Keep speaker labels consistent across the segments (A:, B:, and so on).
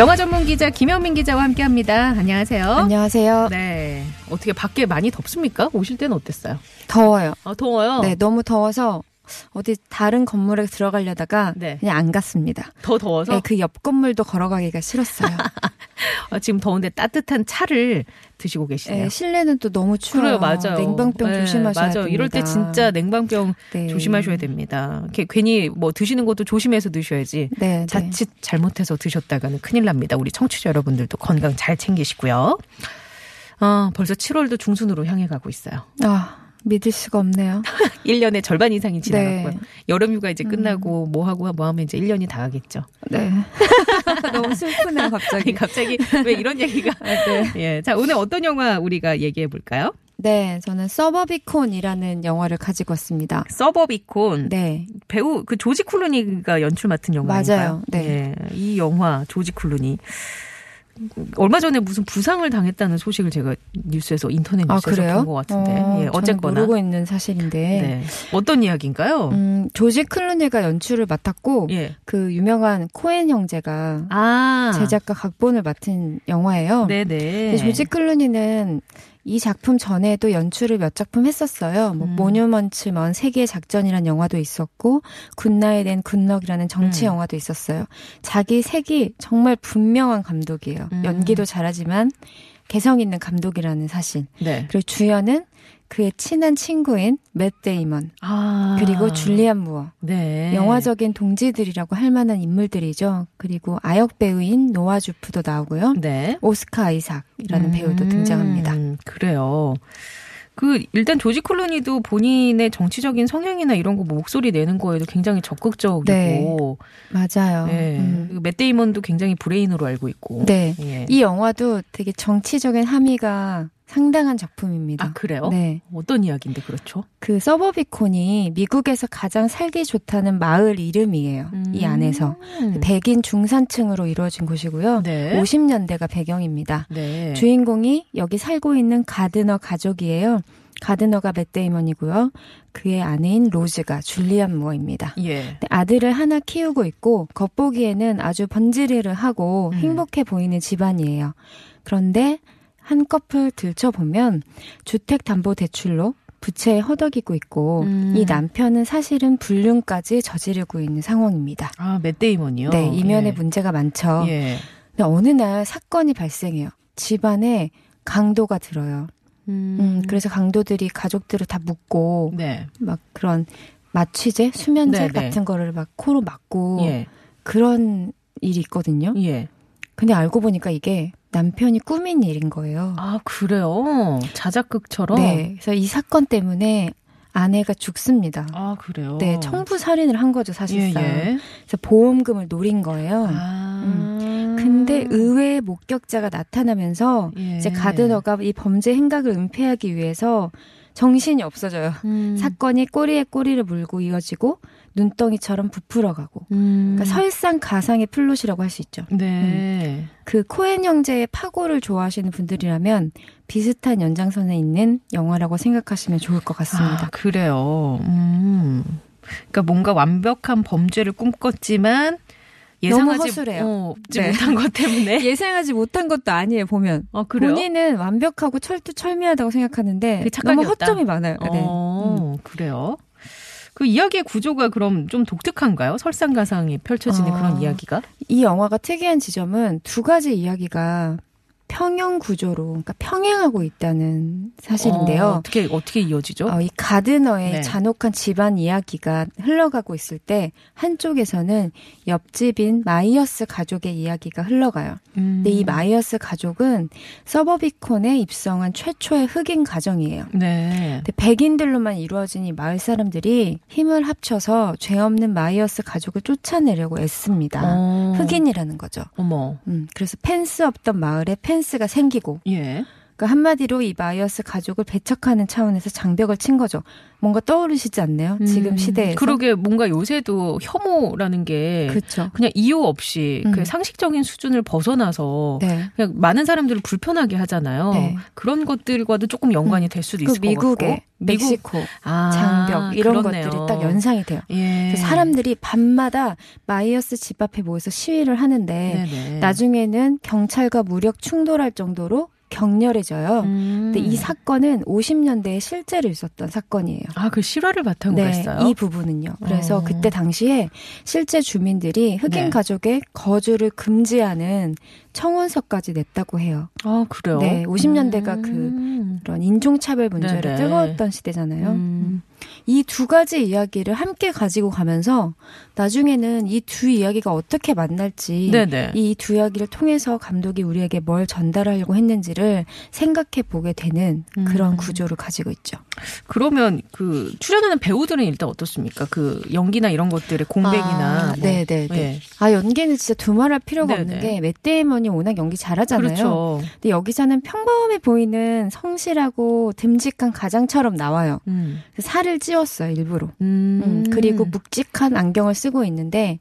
A: 영화 전문 기자 김현민 기자와 함께 합니다. 안녕하세요.
B: 안녕하세요.
A: 네, 어떻게 밖에 많이 덥습니까? 오실 때는 어땠어요?
B: 더워요.
A: 아, 더워요.
B: 네, 너무 더워서 어디 다른 건물에 들어가려다가
A: 네.
B: 그냥 안 갔습니다.
A: 더 더워서
B: 네, 그옆 건물도 걸어가기가 싫었어요.
A: 아, 지금 더운데 따뜻한 차를 드시고 계시네요.
B: 네, 실내는 또 너무
A: 그래요,
B: 추워요.
A: 맞아요.
B: 냉방병
A: 네,
B: 조심하셔야
A: 맞아요.
B: 됩니다.
A: 이럴 때 진짜 냉방병
B: 네.
A: 조심하셔야 됩니다. 이렇게 괜히 뭐 드시는 것도 조심해서 드셔야지.
B: 네, 네.
A: 자칫 잘못해서 드셨다가는 큰일 납니다. 우리 청취자 여러분들도 건강 잘 챙기시고요. 어, 벌써 7월도 중순으로 향해 가고 있어요.
B: 아, 믿을 수가 없네요.
A: 1년의 절반 이상이 지나갔고요.
B: 네.
A: 여름 휴가 이제 끝나고 뭐 하고 뭐 하면 이제 1년이 다 가겠죠.
B: 네. 너무 슬프네요, 갑자기.
A: 갑자기 왜 이런 얘기가.
B: 네.
A: 예. 자, 오늘 어떤 영화 우리가 얘기해 볼까요?
B: 네, 저는 서버비콘이라는 영화를 가지고 왔습니다.
A: 서버비콘.
B: 네. 배우
A: 그 조지 클루니가 연출 맡은 영화인가요?
B: 맞아요. 네.
A: 예, 이 영화 조지 클루니 얼마 전에 무슨 부상을 당했다는 소식을 제가 뉴스에서 인터넷
B: 아,
A: 뉴스에서
B: 그래요?
A: 본것 같은데
B: 어,
A: 예, 어쨌거나
B: 모르고 있는 사실인데.
A: 네. 어떤 이야기인가요?
B: 음, 조지 클루니가 연출을 맡았고
A: 예.
B: 그 유명한 코엔 형제가
A: 아
B: 제작과 각본을 맡은 영화예요.
A: 네네.
B: 조지 클루니는 이 작품 전에도 연출을 몇 작품 했었어요. 뭐
A: 음.
B: Monuments Men 세계의 작전이라는 영화도 있었고 Good Night and Good Luck이라는 정치
A: 음.
B: 영화도 있었어요. 자기 색이 정말 분명한 감독이에요.
A: 음.
B: 연기도 잘하지만 개성 있는 감독이라는 사실.
A: 네.
B: 그리고 주연은 그의 친한 친구인 맷 데이먼
A: 아
B: 그리고 줄리안 무어.
A: 네.
B: 영화적인 동지들이라고 할 만한 인물들이죠. 그리고 아역 배우인 노아 주프도 나오고요.
A: 네.
B: 오스카 아이삭이라는 배우도
A: 음,
B: 등장합니다.
A: 그래요. 그 일단 조지 클루니도 본인의 정치적인 성향이나 이런 거 뭐 목소리 내는 거에도 굉장히 적극적이고
B: 네. 맞아요.
A: 네.
B: 음.
A: 그리고 맷 데이먼도 굉장히 브레인으로 알고 있고.
B: 네.
A: 예.
B: 이 영화도 되게 정치적인 함의가 상당한 작품입니다.
A: 아 그래요?
B: 네.
A: 어떤 이야기인데 그렇죠?
B: 그 서버비콘이 미국에서 가장 살기 좋다는 마을 이름이에요. 이 안에서.
A: 음.
B: 백인 중산층으로 이루어진 곳이고요.
A: 네.
B: 50년대가 배경입니다.
A: 네.
B: 주인공이 여기 살고 있는 가드너 가족이에요. 가드너가 맷 데이먼이고요. 그의 아내인 로즈가 줄리안 무어입니다.
A: 예.
B: 네, 아들을 하나 키우고 있고 겉보기에는 아주 번지르르 하고
A: 음.
B: 행복해 보이는 집안이에요. 그런데 한꺼풀 들춰보면 주택담보대출로 부채에 허덕이고 있고
A: 음.
B: 이 남편은 사실은 불륜까지 저지르고 있는 상황입니다.
A: 아, 맷 데이먼이요?
B: 네, 이면에
A: 예.
B: 문제가 많죠.
A: 예.
B: 근데 어느 날 사건이 발생해요. 집안에 강도가 들어요.
A: 음.
B: 음, 그래서 강도들이 가족들을 다 묻고
A: 네.
B: 막 그런 마취제, 수면제
A: 네, 네.
B: 같은 거를 막 코로 막고
A: 예.
B: 그런 일이 있거든요.
A: 예.
B: 근데 알고 보니까 이게 남편이 꾸민 일인 거예요.
A: 아, 그래요? 자작극처럼?
B: 네. 그래서 이 사건 때문에 아내가 죽습니다.
A: 아, 그래요?
B: 네, 청부 살인을 한 거죠,
A: 예,
B: 사실상.
A: 예.
B: 그래서 보험금을 노린 거예요.
A: 아.
B: 음. 근데 의외의 목격자가 나타나면서
A: 예.
B: 이제 가드너가 이 범죄 행각을 은폐하기 위해서 정신이 없어져요.
A: 음.
B: 사건이 꼬리에 꼬리를 물고 이어지고 눈덩이처럼 부풀어가고.
A: 음.
B: 그러니까 설상 가상의 플롯이라고 할 수 있죠.
A: 네.
B: 그 코엔 형제의 파고를 좋아하시는 분들이라면 비슷한 연장선에 있는 영화라고 생각하시면 좋을 것 같습니다.
A: 아, 그래요. 음. 그러니까 뭔가 완벽한 범죄를 꿈꿨지만 예상하지. 어, 지
B: 네.
A: 못한 것 때문에.
B: 예상하지 못한 것도 아니에요, 보면.
A: 아, 그래요?
B: 본인은 완벽하고 철두철미하다고 생각하는데 너무? 허점이 많아요. 네.
A: 어, 그래요. 그 이야기의 구조가 그럼 좀 독특한가요? 설상가상이 펼쳐지는
B: 어.
A: 그런 이야기가?
B: 이 영화가 특이한 지점은 두 가지 이야기가 평형 구조로 그러니까 평행하고 있다는 사실인데요.
A: 어, 어떻게 어떻게 이어지죠?
B: 어, 이 가드너의
A: 네.
B: 잔혹한 집안 이야기가 흘러가고 있을 때 한쪽에서는 옆집인 마이어스 가족의 이야기가 흘러가요.
A: 음.
B: 근데 이 마이어스 가족은 서버비콘에 입성한 최초의 흑인 가정이에요.
A: 네.
B: 근데 백인들로만 이루어진 이 마을 사람들이 힘을 합쳐서 죄 없는 마이어스 가족을 쫓아내려고 애씁니다.
A: 어.
B: 흑인이라는 거죠.
A: 어머.
B: 음, 그래서 펜스 없던 마을에 펜스 가 생기고
A: 예.
B: 그러니까 한마디로 이 마이어스 가족을 배척하는 차원에서 장벽을 친 거죠. 뭔가 떠오르시지 않나요? 지금
A: 음,
B: 시대에서.
A: 그러게 뭔가 요새도 혐오라는 게
B: 그렇죠.
A: 그냥 이유 없이
B: 음.
A: 그 상식적인 수준을 벗어나서
B: 네.
A: 그냥 많은 사람들을 불편하게 하잖아요.
B: 네.
A: 그런 것들과도 조금 연관이 될 수도
B: 그
A: 있을 것
B: 미국의
A: 같고. 미국
B: 멕시코
A: 아,
B: 장벽 이런
A: 그렇네요.
B: 것들이 딱 연상이 돼요.
A: 예.
B: 사람들이 밤마다 마이어스 집 앞에 모여서 시위를 하는데
A: 네네.
B: 나중에는 경찰과 무력 충돌할 정도로 격렬해져요.
A: 음.
B: 근데 이 사건은 50년대에 실제로 있었던 사건이에요.
A: 아, 그 실화를 바탕으로
B: 네,
A: 했어요.
B: 이 부분은요. 그래서
A: 어.
B: 그때 당시에 실제 주민들이 흑인
A: 네.
B: 가족의 거주를 금지하는 청원서까지 냈다고 해요.
A: 아, 그래요?
B: 네, 50년대가
A: 음.
B: 그런 인종차별 문제로
A: 네네.
B: 뜨거웠던 시대잖아요.
A: 음.
B: 이 두 가지 이야기를 함께 가지고 가면서 나중에는 이 두 이야기가 어떻게 만날지. 이 두 이야기를 통해서 감독이 우리에게 뭘 전달하려고 했는지를 생각해 보게 되는 그런
A: 음.
B: 구조를 가지고 있죠.
A: 그러면 그 출연하는 배우들은 일단 어떻습니까? 그 연기나 이런 것들의 공백이나
B: 아,
A: 뭐.
B: 네네네.
A: 예.
B: 아 연기는 진짜 두말할 필요가
A: 네네.
B: 없는 게 맷데이먼이 워낙 연기 잘하잖아요.
A: 그렇죠.
B: 근데 여기서는 평범해 보이는 성실하고 듬직한 가장처럼 나와요.
A: 음.
B: 살을 찌 웠어요 일부러.
A: 음.
B: 음, 그리고 묵직한 안경을 쓰고 있는데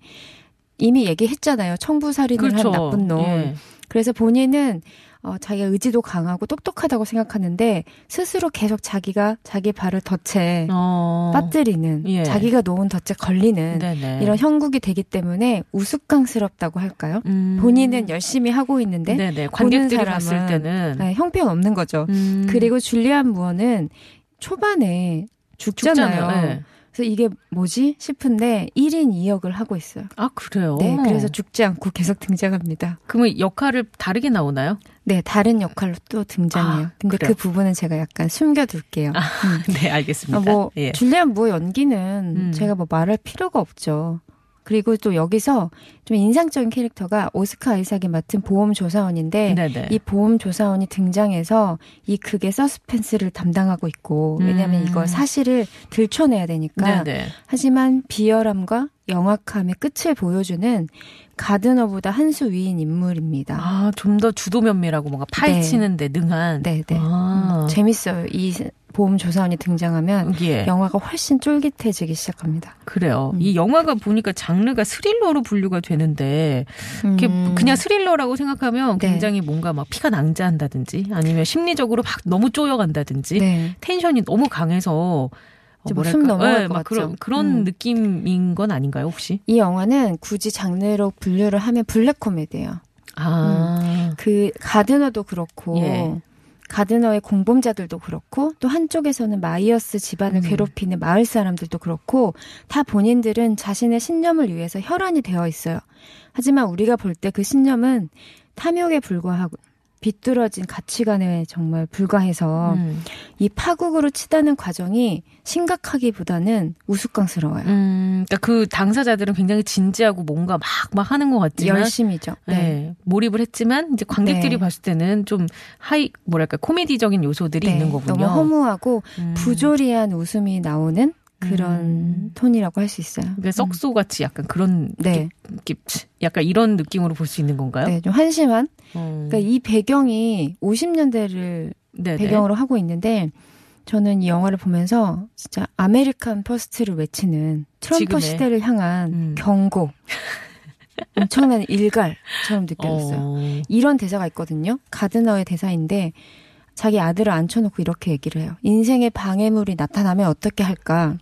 B: 이미 얘기했잖아요. 청부살인을
A: 그렇죠.
B: 한 나쁜 놈.
A: 예.
B: 그래서 본인은 어, 자기가 의지도 강하고 똑똑하다고 생각하는데 스스로 계속 자기가 자기 발을 덫에
A: 어.
B: 빠뜨리는
A: 예.
B: 자기가 놓은 덫에 걸리는
A: 네네.
B: 이런 형국이 되기 때문에 우스꽝스럽다고 할까요?
A: 음.
B: 본인은 열심히 하고 있는데
A: 네네. 관객들이 봤을 때는
B: 네, 형편없는 거죠.
A: 음.
B: 그리고 줄리안 무어는 초반에 죽잖아요.
A: 죽잖아요. 네.
B: 그래서 이게 뭐지 싶은데 1인 2역을 하고 있어요.
A: 아 그래요.
B: 네, 그래서 죽지 않고 계속 등장합니다.
A: 그러면 역할을 다르게 나오나요?
B: 네, 다른 역할로 또 등장해요.
A: 아,
B: 근데
A: 그래요?
B: 그 부분은 제가 약간 숨겨둘게요. 음.
A: 네 알겠습니다.
B: 아, 뭐
A: 예.
B: 줄리안 무어 연기는
A: 음.
B: 제가 뭐 말할 필요가 없죠. 그리고 또 여기서 좀 인상적인 캐릭터가 오스카 아이삭이 맡은 보험 조사원인데
A: 네네.
B: 이 보험 조사원이 등장해서 이 극의 서스펜스를 담당하고 있고 왜냐하면
A: 음.
B: 이걸 사실을 들춰내야 되니까
A: 네네.
B: 하지만 비열함과 영악함의 끝을 보여주는 가드너보다 한 수 위인 인물입니다.
A: 아 좀 더 주도 면밀하고 뭔가 파헤치는데 능한.
B: 네, 네.
A: 아.
B: 음, 재밌어요. 이 보험 조사원이 등장하면
A: 예.
B: 영화가 훨씬 쫄깃해지기 시작합니다.
A: 그래요.
B: 음.
A: 이 영화가 보니까 장르가 스릴러로 분류가 되는데 이게
B: 음.
A: 그냥 스릴러라고 생각하면
B: 네.
A: 굉장히 뭔가 막 피가 낭자한다든지 아니면 심리적으로 막 너무 쪼여간다든지
B: 네.
A: 텐션이 너무 강해서 어,
B: 좀숨 넘어갈
A: 것막
B: 같죠.
A: 그런 그런
B: 음.
A: 느낌인 건 아닌가요 혹시?
B: 이 영화는 굳이 장르로 분류를 하면 블랙 코미디예요.
A: 아,
B: 그 가드너도 그렇고
A: 예.
B: 가드너의 공범자들도 그렇고 또 한쪽에서는 마이어스 집안을
A: 음.
B: 괴롭히는 마을 사람들도 그렇고 다 본인들은 자신의 신념을 위해서 혈안이 되어 있어요. 하지만 우리가 볼 때 그 신념은 탐욕에 불과하고 비뚤어진 가치관에 정말 불과해서
A: 음.
B: 이 파국으로 치닫는 과정이 심각하기보다는 우스꽝스러워요.
A: 음, 그러니까 그 당사자들은 굉장히 진지하고 뭔가 막막 하는 것 같지만
B: 열심이죠.
A: 네.
B: 네.
A: 몰입을 했지만 이제 관객들이
B: 네.
A: 봤을 때는 좀 하이 뭐랄까 코미디적인 요소들이
B: 네,
A: 있는 거군요.
B: 너무 허무하고
A: 음.
B: 부조리한 웃음이 나오는 그런
A: 음.
B: 톤이라고 할 수 있어요.
A: 그러니까 썩소 같이 약간 그런
B: 네.
A: 느낌, 약간 이런 느낌으로 볼 수 있는 건가요?
B: 네, 좀 한심한.
A: 어.
B: 그러니까 이 배경이 50년대를
A: 네네.
B: 배경으로 하고 있는데 저는 이 영화를 보면서 진짜 American First를 외치는 트럼프
A: 지금의.
B: 시대를 향한
A: 음.
B: 경고, 엄청난 일갈처럼 느껴졌어요.
A: 어.
B: 이런 대사가 있거든요. 가드너의 대사인데 자기 아들을 앉혀놓고 이렇게 얘기를 해요. 인생의 방해물이 나타나면 어떻게 할까?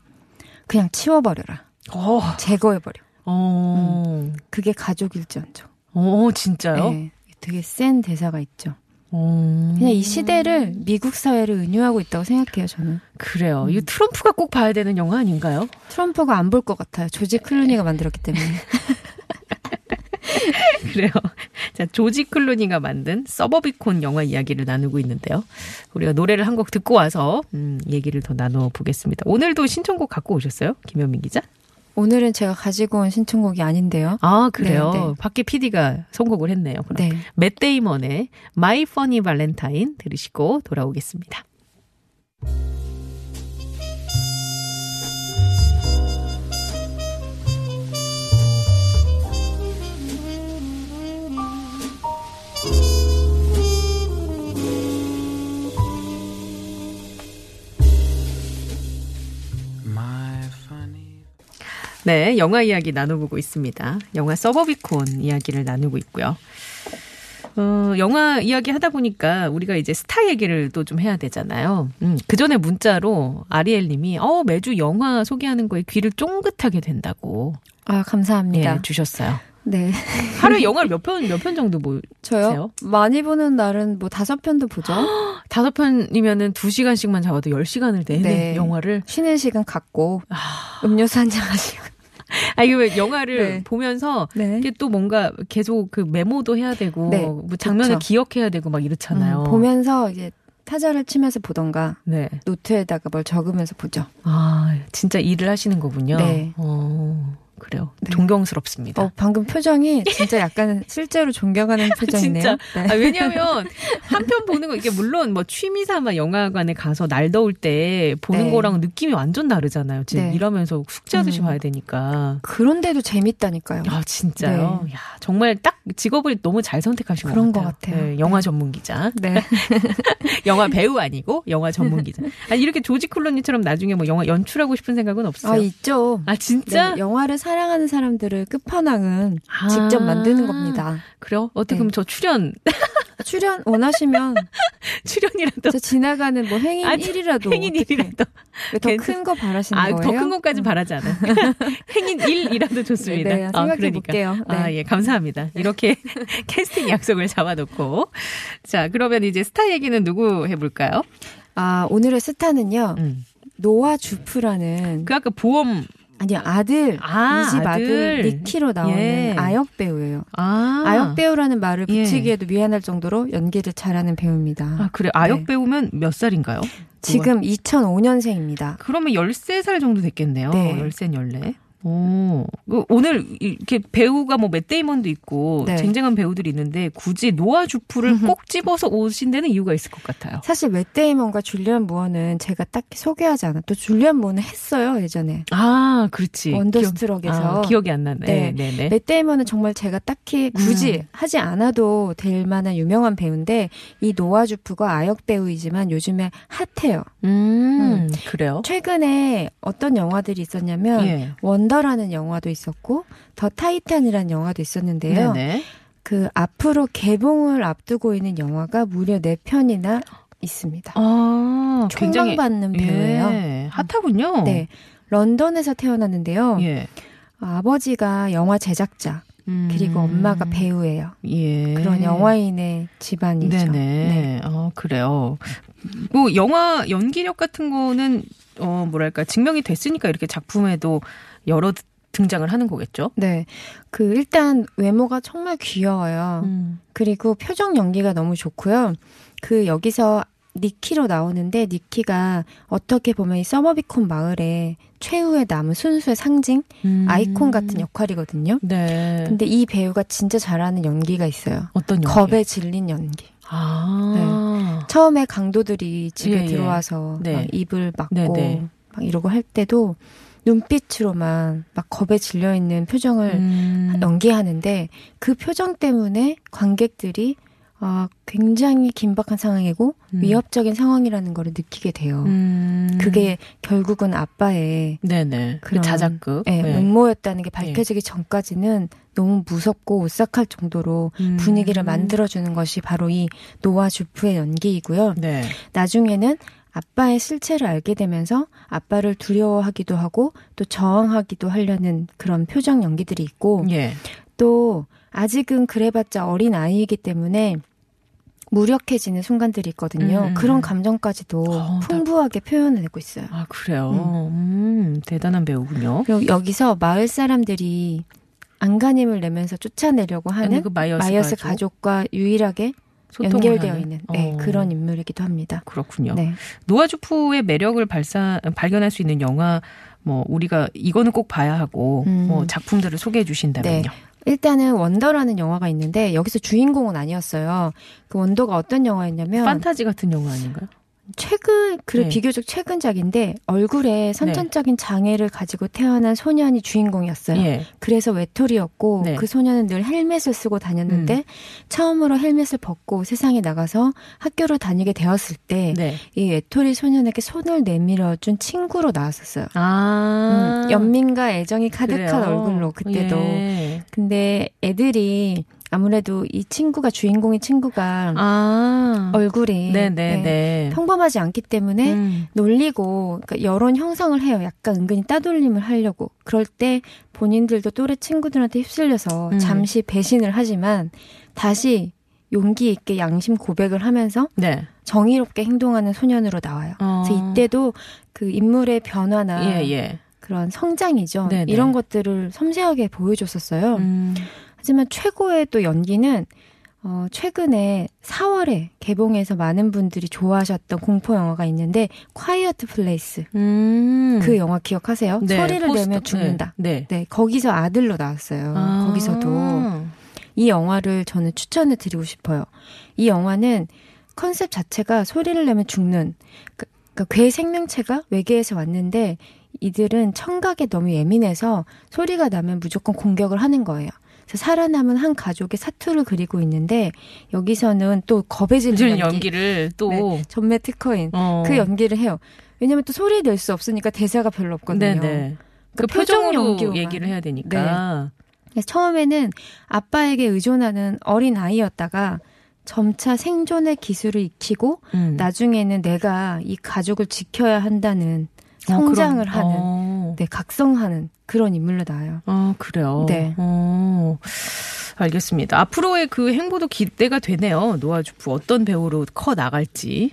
B: 그냥 치워버려라.
A: 어.
B: 제거해버려.
A: 어.
B: 그게 가족일지언정.
A: 어, 진짜요?
B: 네, 되게 센 대사가 있죠.
A: 어.
B: 그냥 이 시대를 미국 사회를 은유하고 있다고 생각해요, 저는.
A: 그래요.
B: 음.
A: 이 트럼프가 꼭 봐야 되는 영화 아닌가요?
B: 트럼프가 안 볼 것 같아요. 조지 클루니가 만들었기 때문에.
A: 그래요. 자, 조지 클루니가 만든 서버비콘 영화 이야기를 나누고 있는데요. 우리가 노래를 한 곡 듣고 와서 음, 얘기를 더 나눠 보겠습니다. 오늘도 신청곡 갖고 오셨어요? 김현민 기자?
B: 오늘은 제가 가지고 온 신청곡이 아닌데요.
A: 아, 그래요?
B: 네, 네.
A: 밖에 PD가 선곡을 했네요. 그럼.
B: 네.
A: 맷 데이먼의 My Funny Valentine 들으시고 돌아오겠습니다. 네, 영화 이야기 나눠보고 있습니다. 영화 서버비콘 이야기를 나누고 있고요. 어, 영화 이야기 하다 보니까 우리가 이제 스타 얘기를 또 좀 해야 되잖아요. 음, 그 전에 문자로 아리엘 님이, 어, 매주 영화 소개하는 거에 귀를 쫑긋하게 된다고.
B: 아, 감사합니다.
A: 예, 주셨어요.
B: 네.
A: 하루에 영화를 몇 편, 몇 편 정도 보세요?
B: 저요? 많이 보는 날은 뭐 다섯 편도 보죠.
A: 다섯 편이면은 두 시간씩만 잡아도 열 시간을 내내
B: 네.
A: 영화를.
B: 쉬는 시간 갖고
A: 아,
B: 음료수 한잔 마시고.
A: 아, 이게 왜 영화를
B: 네.
A: 보면서
B: 네.
A: 이게 또 뭔가 계속 그 메모도 해야 되고
B: 네,
A: 뭐 장면을
B: 그쵸.
A: 기억해야 되고 막 이렇잖아요.
B: 음, 보면서 이제 타자를 치면서 보던가
A: 네.
B: 노트에다가 뭘 적으면서 보죠.
A: 아, 진짜 일을 하시는 거군요.
B: 네.
A: 어, 그래요.
B: 네.
A: 존경스럽습니다.
B: 어, 방금 표정이 진짜 약간 실제로 존경하는 표정이네요.
A: 진짜.
B: 네.
A: 아, 왜냐하면 한편 보는 거 이게 물론 뭐 취미 삼아 영화관에 가서 날 더울 때 보는
B: 네.
A: 거랑 느낌이 완전 다르잖아요. 지금
B: 네.
A: 일하면서 숙제하듯이
B: 음.
A: 봐야 되니까.
B: 그런데도 재밌다니까요.
A: 아 진짜요? 야 정말 딱 직업을 너무 잘 선택하신
B: 그런 것것
A: 같아요.
B: 같아요.
A: 네, 영화
B: 네.
A: 전문 기자,
B: 네.
A: 영화 배우 아니고 영화 전문 기자. 아니 이렇게 조지 클로니처럼 나중에 뭐 영화 연출하고 싶은 생각은 없어요?
B: 아, 있죠.
A: 아, 진짜?
B: 네, 영화를 사랑하는 사람들을 끝판왕은
A: 아.
B: 직접 만드는 겁니다.
A: 그래요? 어떻게
B: 네.
A: 그럼 저 출연
B: 출연 원하시면
A: 출연이라도
B: 저 지나가는 뭐 행인
A: 아,
B: 1이라도
A: 행인 일이라도
B: 더 큰 거 바라시는
A: 아,
B: 거예요?
A: 더 큰 것까지 바라지 않아요. 행인 1이라도 좋습니다.
B: 네, 네,
A: 아,
B: 생각해
A: 그러니까.
B: 볼게요. 네.
A: 아, 예, 감사합니다. 이렇게 캐스팅 약속을 잡아놓고. 자, 그러면 이제 스타 얘기는 누구 해볼까요?
B: 아, 오늘의 스타는요.
A: 음.
B: 노아 주프라는
A: 그 아까 보험,
B: 아니 아들
A: 아,
B: 이집 아들,
A: 아들.
B: 니키로 나오는
A: 예.
B: 아역 배우예요.
A: 아.
B: 아역 배우라는 말을
A: 예.
B: 붙이기에도 미안할 정도로 연기를 잘하는 배우입니다.
A: 아, 그래. 아역
B: 네.
A: 배우면 몇 살인가요?
B: 지금 2005년생입니다.
A: 그러면 13살 정도 됐겠네요.
B: 네.
A: 13, 14. 오, 그 오늘 이렇게 배우가 뭐 맷데이먼도 있고
B: 네.
A: 쟁쟁한 배우들이 있는데 굳이 노아 주프를 꼭 집어서 오신 데는 이유가 있을 것 같아요.
B: 사실 맷 데이먼과 줄리안 무어는 제가 딱히 소개하지. 또 줄리안 무어는 했어요 예전에
A: 아, 그렇지.
B: 원더스트럭에서.
A: 기억, 이안 나네.
B: 네.
A: 네, 네.
B: 맷 데이먼은 정말 제가 딱히 굳이
A: 음.
B: 하지 않아도 될 만한 유명한 배우인데 이 노아 주프가 아역 배우이지만 요즘에 핫해요.
A: 음, 그래요?
B: 최근에 어떤 영화들이 있었냐면
A: 예.
B: 원 더라는 영화도 있었고 더 타이탄이라는 영화도 있었는데요.
A: 네네.
B: 그 앞으로 개봉을 앞두고 있는 영화가 무려 4편이나 있습니다.
A: 아,
B: 총망받는 배우예요.
A: 예, 핫하군요.
B: 네. 런던에서 태어났는데요.
A: 예.
B: 아버지가 영화 제작자,
A: 음.
B: 그리고 엄마가 배우예요.
A: 예.
B: 그런 영화인의 집안이죠.
A: 네네.
B: 네.
A: 어, 그래요. 뭐, 영화 연기력 같은 거는, 어, 뭐랄까, 증명이 됐으니까 이렇게 작품에도 여러 등장을 하는 거겠죠?
B: 네. 그 일단 외모가 정말 귀여워요.
A: 음.
B: 그리고 표정 연기가 너무 좋고요. 그 여기서 니키로 나오는데 니키가 어떻게 보면 이 서머비콘 마을의 최후의 남은 순수의 상징,
A: 음.
B: 아이콘 같은 역할이거든요.
A: 네.
B: 근데 이 배우가 진짜 잘하는 연기가 있어요.
A: 어떤 연기?
B: 겁에 질린 연기.
A: 아.
B: 처음에 강도들이 집에
A: 예, 예.
B: 들어와서
A: 네.
B: 막 입을 막고
A: 네, 네.
B: 막 이러고 할 때도 눈빛으로만 막 겁에 질려 있는 표정을
A: 음.
B: 연기하는데 그 표정 때문에 관객들이 아, 굉장히 긴박한 상황이고
A: 음.
B: 위협적인 상황이라는 걸 느끼게 돼요.
A: 음.
B: 그게 결국은 아빠의
A: 네네. 그
B: 그런,
A: 자작극.
B: 예,
A: 네.
B: 음모였다는 게 밝혀지기 전까지는 너무 무섭고 오싹할 정도로
A: 음.
B: 분위기를 만들어주는 것이 바로 이 노아 주프의 연기이고요.
A: 네.
B: 나중에는 아빠의 실체를 알게 되면서 아빠를 두려워하기도 하고 또 저항하기도 하려는 그런 표정 연기들이 있고
A: 예.
B: 또 아직은 그래봤자 어린 아이이기 때문에 무력해지는 순간들이 있거든요.
A: 음, 음,
B: 그런
A: 음.
B: 감정까지도
A: 어, 나-
B: 풍부하게 표현해내고 있어요.
A: 아, 그래요. 음, 대단한 배우군요.
B: 그리고 여기서 마을 사람들이 안간힘을 내면서 쫓아내려고 하는
A: 그 마이어스,
B: 가족. 과 유일하게 연결되어
A: 하는.
B: 있는 네,
A: 어,
B: 그런 인물이기도 합니다.
A: 그렇군요.
B: 네.
A: 노아주프의 매력을 발사 발견할 수 있는 영화 뭐 우리가 이거는 꼭 봐야 하고
B: 음.
A: 뭐 작품들을 소개해 주신다면요.
B: 일단은 원더라는 영화가 있는데 여기서 주인공은 아니었어요. 그 원더가 어떤 영화였냐면
A: 판타지 같은 영화 아닌가요?
B: 최근 그
A: 네.
B: 비교적 최근작인데 얼굴에 선천적인 장애를 가지고 태어난 소년이 주인공이었어요.
A: 예.
B: 그래서 외톨이였고
A: 네. 음.
B: 그 소년은 늘 헬멧을 쓰고 다녔는데 처음으로 헬멧을 벗고 세상에 나가서 학교를 다니게 되었을 때이
A: 네.
B: 외톨이 소년에게 손을 내밀어 준 친구로 나왔었어요.
A: 아.
B: 음, 연민과 애정이 가득한
A: 그래요?
B: 얼굴로 그때도.
A: 예.
B: 근데 애들이 아무래도 이 친구가 주인공인 친구가
A: 아.
B: 얼굴이
A: 네, 네,
B: 네,
A: 네.
B: 평범하지 않기 때문에
A: 음.
B: 놀리고 그러니까 여론 형성을 해요. 약간 은근히 따돌림을 하려고. 그럴 때 본인들도 또래 친구들한테 휩쓸려서
A: 음.
B: 잠시 배신을 하지만 다시 용기 있게 양심 고백을 하면서
A: 네.
B: 정의롭게 행동하는 소년으로 나와요.
A: 어.
B: 그래서 이때도 그 인물의 변화나
A: 예, 예.
B: 그런 성장이죠.
A: 네네.
B: 이런 것들을 섬세하게 보여줬었어요.
A: 음.
B: 하지만 최고의 또 연기는 어, 최근에 4월에 개봉해서 많은 분들이 좋아하셨던 공포 영화가 있는데 콰이어트 플레이스
A: 음.
B: 그 영화 기억하세요?
A: 네,
B: 소리를
A: 포스터.
B: 내면 죽는다.
A: 네. 네.
B: 네, 거기서 아들로 나왔어요.
A: 아.
B: 거기서도 이 영화를 저는 추천해 드리고 싶어요. 이 영화는 컨셉 자체가 소리를 내면 죽는 그, 그괴 생명체가 외계에서 왔는데 이들은 청각에 너무 예민해서 소리가 나면 무조건 공격을 하는 거예요. 살아남은 한 가족의 사투를 그리고 있는데 여기서는 또 겁에 질린
A: 준
B: 연기.
A: 연기 를 또
B: 네, 전매 특허인
A: 어.
B: 그 연기를 해요. 왜냐면 또 소리 낼 수 없으니까 대사가 별로 없거든요.
A: 네네. 그
B: 그러니까 표정. 네.
A: 얘기를 해야 되니까.
B: 그래서 처음에는 아빠에게 의존하는 어린 아이였다가 점차 생존의 기술을 익히고
A: 음.
B: 나중에는 내가 이 가족을 지켜야 한다는
A: 어,
B: 성장을 하는
A: 어.
B: 네, 각성하는 그런 인물로 나와요.
A: 아, 그래요?
B: 네.
A: 어, 알겠습니다. 앞으로의 그 행보도 기대가 되네요. 노아 주프 어떤 배우로 커 나갈지.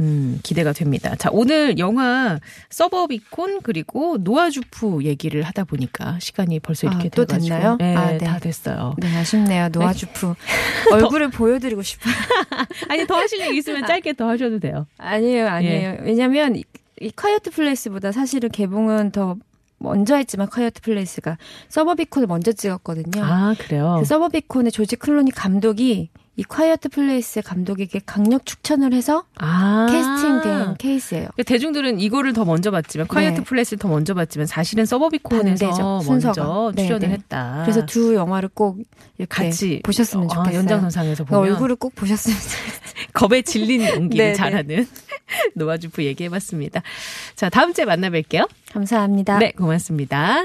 A: 음, 기대가 됩니다. 자, 오늘 영화 서버비콘 그리고 노아주프 얘기를 하다 보니까 시간이 벌써
B: 아,
A: 이렇게
B: 또
A: 돼가지고.
B: 됐나요?
A: 네,
B: 아, 네.
A: 다 됐어요.
B: 네, 아쉽네요. 노아주프. 얼굴을 보여드리고 싶어요.
A: 아니, 더 하실 얘기 있으면 짧게 더 하셔도 돼요.
B: 아니에요, 아니에요.
A: 예.
B: 왜냐면 이, 이 콰이어트 플레이스보다 사실은 개봉은 더 먼저 했지만 콰이어트 플레이스가 서버비콘을 먼저 찍었거든요.
A: 아, 그래요?
B: 그 서버비콘의 조지 클로니 감독이 이 콰이어트 플레이스 감독에게 강력 추천을 해서
A: 아.
B: 캐스팅된 케이스예요.
A: 그러니까 대중들은 이거를 더 먼저 봤지만 콰이어트
B: 네.
A: 플레이스를 더 먼저 봤지만 사실은 서버비콘에서. 먼저
B: 네,
A: 출연을
B: 네.
A: 했다.
B: 그래서 두 영화를 꼭
A: 같이
B: 보셨으면
A: 아,
B: 좋겠어요.
A: 연장선상에서
B: 그
A: 보면
B: 얼굴을 꼭 보셨으면 좋겠어요.
A: 겁에 질린 연기를
B: 네, 네.
A: 잘하는 노아주프 얘기해봤습니다. 자 다음 주에 만나뵐게요.
B: 감사합니다.
A: 네 고맙습니다.